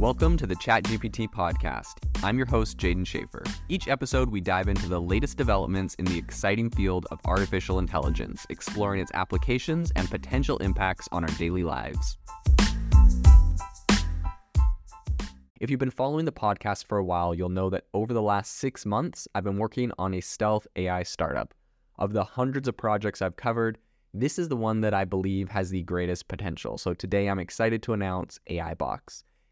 Welcome to the ChatGPT podcast. I'm your host, Jaeden Schafer. Each episode, we dive into the latest developments in the exciting field of artificial intelligence, exploring its applications and potential impacts on our daily lives. If you've been following the podcast for a while, you'll know that over the last six months, I've been working on a stealth AI startup. Of the hundreds of projects I've covered, this is the one that I believe has the greatest potential. So today I'm excited to announce AI Box.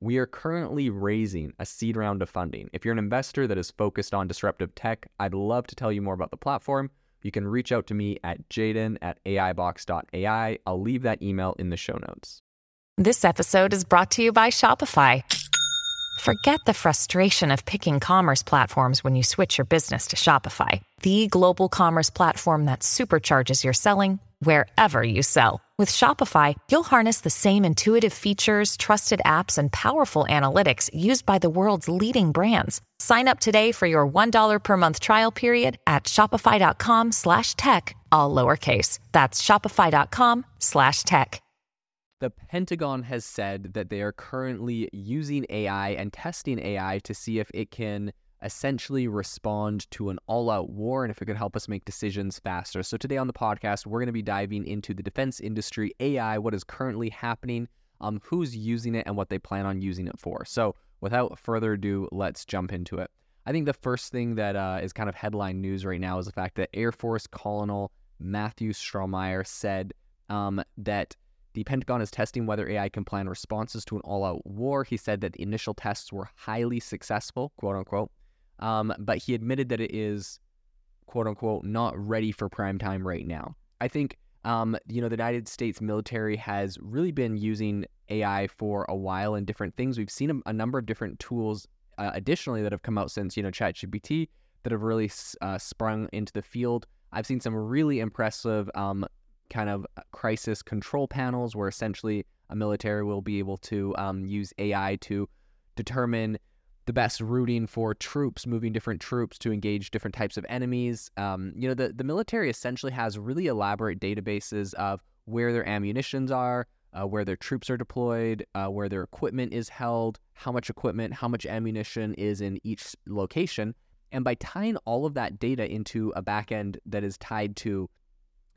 We are currently raising a seed round of funding. If you're an investor that is focused on disruptive tech, I'd love to tell you more about the platform. You can reach out to me at jaeden at AIbox.ai. I'll leave that email in the show notes. This episode is brought to you by Shopify. Forget the frustration of picking commerce platforms when you switch your business to Shopify, the global commerce platform that supercharges your selling wherever you sell. With Shopify, you'll harness the same intuitive features, trusted apps, and powerful analytics used by the world's leading brands. Sign up today for your $1 per month trial period at shopify.com slash tech, all lowercase. That's shopify.com slash tech. The Pentagon has said that they are currently using AI and testing AI to see if it can essentially respond to an all out war and if it could help us make decisions faster. So, today on the podcast, we're going to be diving into the defense industry, AI, what is currently happening, um, who's using it, and what they plan on using it for. So, without further ado, let's jump into it. I think the first thing that uh, is kind of headline news right now is the fact that Air Force Colonel Matthew Strohmeyer said um, that the Pentagon is testing whether AI can plan responses to an all out war. He said that the initial tests were highly successful, quote unquote, um, but he admitted that it is, quote unquote, not ready for prime time right now. I think, um, you know, the United States military has really been using AI for a while in different things. We've seen a, a number of different tools uh, additionally that have come out since, you know, ChatGPT that have really uh, sprung into the field. I've seen some really impressive um, kind of uh, crisis control panels where essentially a military will be able to um, use AI to determine the best routing for troops, moving different troops to engage different types of enemies. Um, you know, the, the military essentially has really elaborate databases of where their ammunitions are, uh, where their troops are deployed, uh, where their equipment is held, how much equipment, how much ammunition is in each location. And by tying all of that data into a backend that is tied to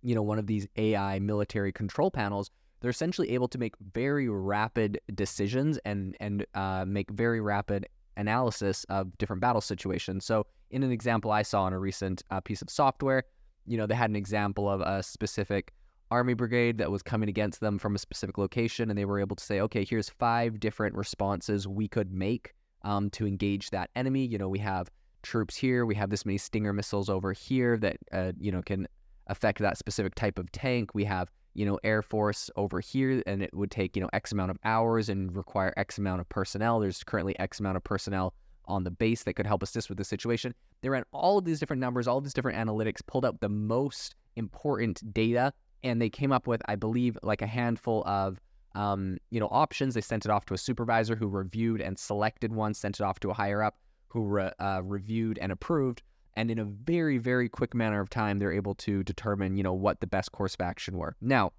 you know, one of these AI military control panels, they're essentially able to make very rapid decisions and and uh, make very rapid analysis of different battle situations. So, in an example I saw in a recent uh, piece of software, you know, they had an example of a specific army brigade that was coming against them from a specific location, and they were able to say, okay, here's five different responses we could make um, to engage that enemy. You know, we have troops here, we have this many Stinger missiles over here that uh, you know can affect that specific type of tank. We have, you know, Air Force over here, and it would take, you know, X amount of hours and require X amount of personnel. There's currently X amount of personnel on the base that could help assist with the situation. They ran all of these different numbers, all these different analytics, pulled out the most important data, and they came up with, I believe, like a handful of um, you know, options. They sent it off to a supervisor who reviewed and selected one, sent it off to a higher up who re- uh, reviewed and approved and in a very very quick manner of time they're able to determine you know what the best course of action were. Now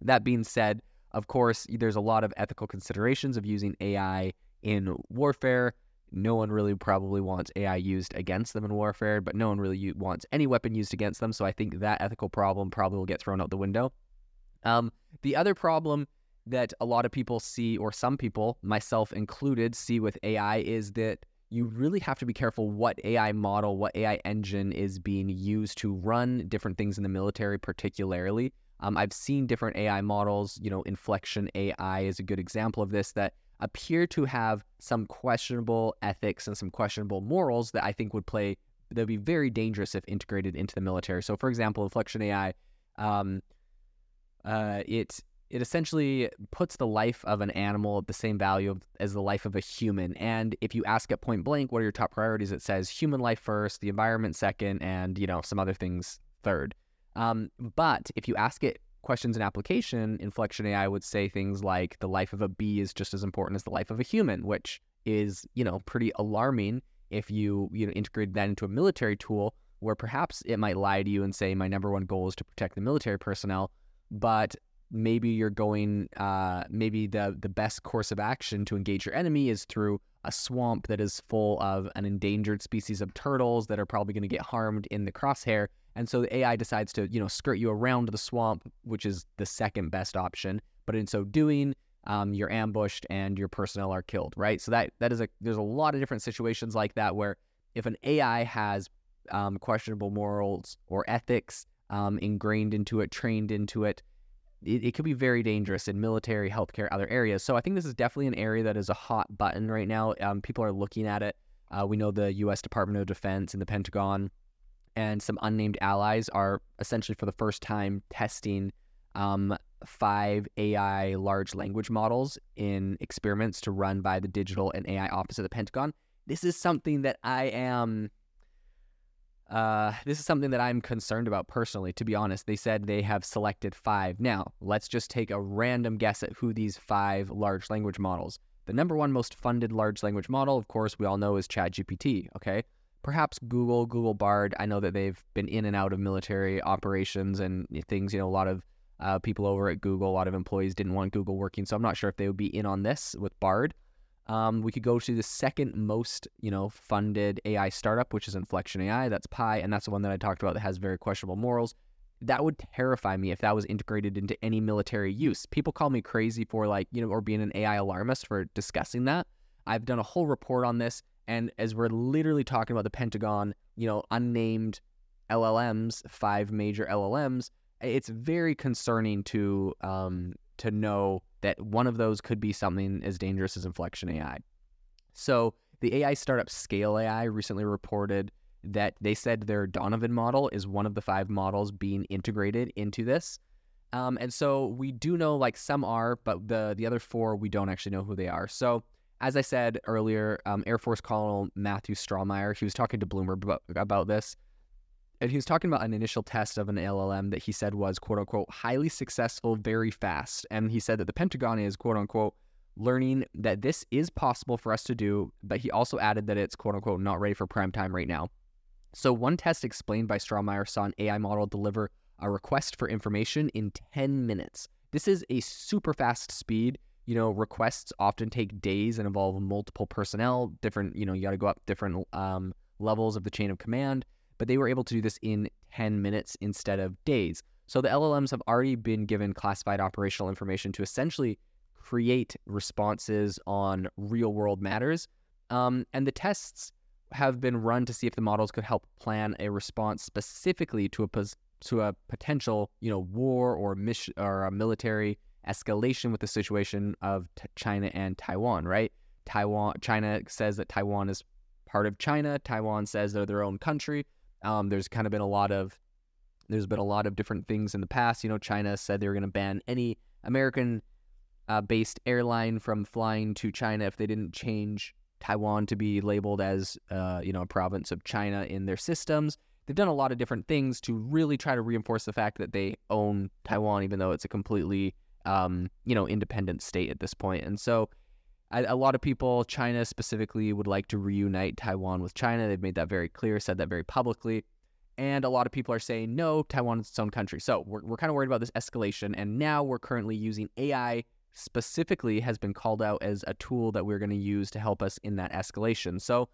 that being said of course there's a lot of ethical considerations of using ai in warfare. No one really probably wants ai used against them in warfare but no one really wants any weapon used against them so i think that ethical problem probably will get thrown out the window. Um, the other problem that a lot of people see or some people myself included see with ai is that you really have to be careful what AI model, what AI engine is being used to run different things in the military, particularly. Um, I've seen different AI models, you know, Inflection AI is a good example of this, that appear to have some questionable ethics and some questionable morals that I think would play, that would be very dangerous if integrated into the military. So, for example, Inflection AI, um, uh, it it essentially puts the life of an animal at the same value as the life of a human. And if you ask at point blank, what are your top priorities? It says human life first, the environment second, and you know some other things third. Um, but if you ask it questions in application, Inflection AI would say things like the life of a bee is just as important as the life of a human, which is you know pretty alarming if you you know integrate that into a military tool where perhaps it might lie to you and say my number one goal is to protect the military personnel, but maybe you're going uh, maybe the the best course of action to engage your enemy is through a swamp that is full of an endangered species of turtles that are probably going to get harmed in the crosshair. And so the ai decides to you know skirt you around the swamp which is the second best option. But in so doing um, you're ambushed and your personnel are killed right? So that that is a there's a lot of different situations like that where if an ai has um, questionable morals or ethics um, ingrained into it trained into it it, it could be very dangerous in military, healthcare, other areas. So I think this is definitely an area that is a hot button right now. Um, people are looking at it. Uh, we know the U.S. Department of Defense and the Pentagon and some unnamed allies are essentially for the first time testing um, five AI large language models in experiments to run by the digital and AI office of the Pentagon. This is something that I am uh, this is something that I'm concerned about personally, to be honest. They said they have selected five. Now, let's just take a random guess at who these five large language models. The number one most funded large language model, of course, we all know is ChatGPT, okay? Perhaps Google, Google Bard. I know that they've been in and out of military operations and things. You know, a lot of uh, people over at Google, a lot of employees didn't want Google working. So I'm not sure if they would be in on this with Bard. Um, we could go to the second most, you know, funded AI startup, which is Inflection AI. That's Pi, and that's the one that I talked about that has very questionable morals. That would terrify me if that was integrated into any military use. People call me crazy for like, you know, or being an AI alarmist for discussing that. I've done a whole report on this, and as we're literally talking about the Pentagon, you know, unnamed LLMs, five major LLMs, it's very concerning to um, to know that one of those could be something as dangerous as Inflection AI. So the AI startup Scale AI recently reported that they said their Donovan model is one of the five models being integrated into this. Um, and so we do know like some are, but the the other four we don't actually know who they are. So as I said earlier, um, Air Force Colonel Matthew Strohmeyer, he was talking to Bloomberg about, about this and he was talking about an initial test of an LLM that he said was quote unquote highly successful very fast. And he said that the Pentagon is quote unquote learning that this is possible for us to do, but he also added that it's quote unquote not ready for prime time right now. So one test explained by Strohmeyer saw an AI model deliver a request for information in 10 minutes. This is a super fast speed. You know, requests often take days and involve multiple personnel, different, you know, you got to go up different um, levels of the chain of command but they were able to do this in 10 minutes instead of days. So the LLMs have already been given classified operational information to essentially create responses on real world matters. Um, and the tests have been run to see if the models could help plan a response specifically to a pos- to a potential, you know, war or mission or a military escalation with the situation of t- China and Taiwan. Right? Taiwan, China says that Taiwan is part of China. Taiwan says they're their own country. Um, there's kind of been a lot of there's been a lot of different things in the past. You know, China said they were going to ban any American uh, based airline from flying to China if they didn't change Taiwan to be labeled as uh, you know a province of China in their systems. They've done a lot of different things to really try to reinforce the fact that they own Taiwan, even though it's a completely um, you know independent state at this point. And so a lot of people, China specifically, would like to reunite Taiwan with China. They've made that very clear, said that very publicly. And a lot of people are saying, no, Taiwan is its own country. So we're, we're kind of worried about this escalation. And now we're currently using AI specifically has been called out as a tool that we're going to use to help us in that escalation. So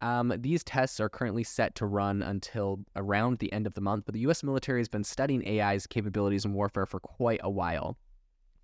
um, these tests are currently set to run until around the end of the month, but the US military has been studying AI's capabilities in warfare for quite a while.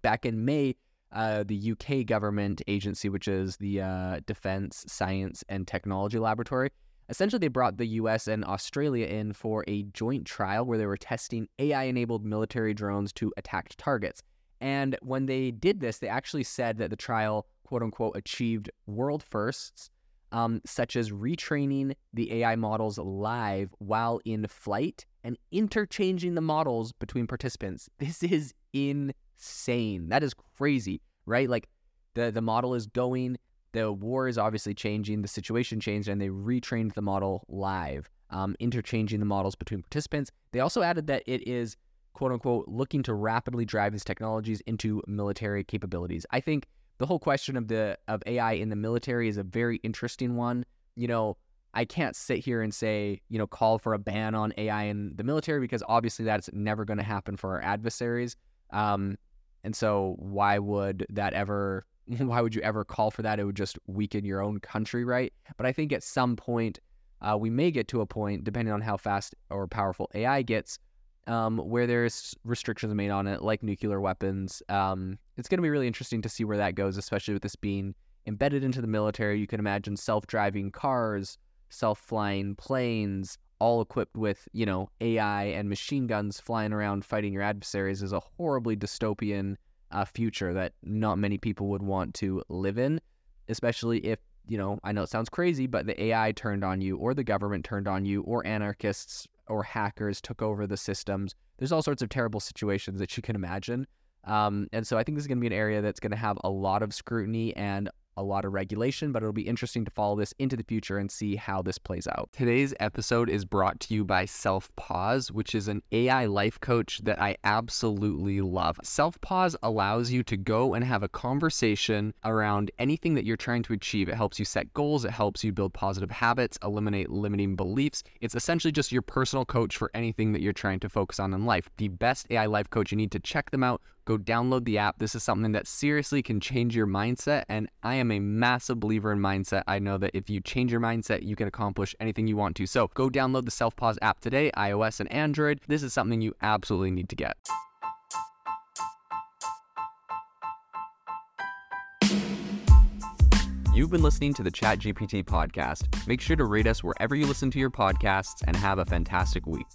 Back in May, uh, the UK government agency, which is the uh, Defense Science and Technology Laboratory. Essentially, they brought the US and Australia in for a joint trial where they were testing AI enabled military drones to attack targets. And when they did this, they actually said that the trial, quote unquote, achieved world firsts, um, such as retraining the AI models live while in flight and interchanging the models between participants. This is insane. That is crazy, right? Like the the model is going, the war is obviously changing, the situation changed, and they retrained the model live, um, interchanging the models between participants. They also added that it is quote unquote looking to rapidly drive these technologies into military capabilities. I think the whole question of the of AI in the military is a very interesting one. You know, I can't sit here and say, you know, call for a ban on AI in the military because obviously that's never going to happen for our adversaries. Um, and so why would that ever why would you ever call for that? It would just weaken your own country, right? But I think at some point uh, we may get to a point, depending on how fast or powerful AI gets, um, where there's restrictions made on it, like nuclear weapons. Um, it's going to be really interesting to see where that goes, especially with this being embedded into the military. You can imagine self-driving cars, self-flying planes, all equipped with you know AI and machine guns flying around fighting your adversaries is a horribly dystopian uh, future that not many people would want to live in, especially if you know I know it sounds crazy, but the AI turned on you, or the government turned on you, or anarchists or hackers took over the systems. There's all sorts of terrible situations that you can imagine. Um, and so I think this is going to be an area that's going to have a lot of scrutiny and a lot of regulation, but it'll be interesting to follow this into the future and see how this plays out. Today's episode is brought to you by Selfpause, which is an AI life coach that I absolutely love. Selfpause allows you to go and have a conversation around anything that you're trying to achieve. It helps you set goals, it helps you build positive habits, eliminate limiting beliefs. It's essentially just your personal coach for anything that you're trying to focus on in life. The best AI life coach, you need to check them out go download the app. This is something that seriously can change your mindset. And I am a massive believer in mindset. I know that if you change your mindset, you can accomplish anything you want to. So go download the Selfpause app today, iOS and Android. This is something you absolutely need to get. You've been listening to the ChatGPT podcast. Make sure to rate us wherever you listen to your podcasts and have a fantastic week.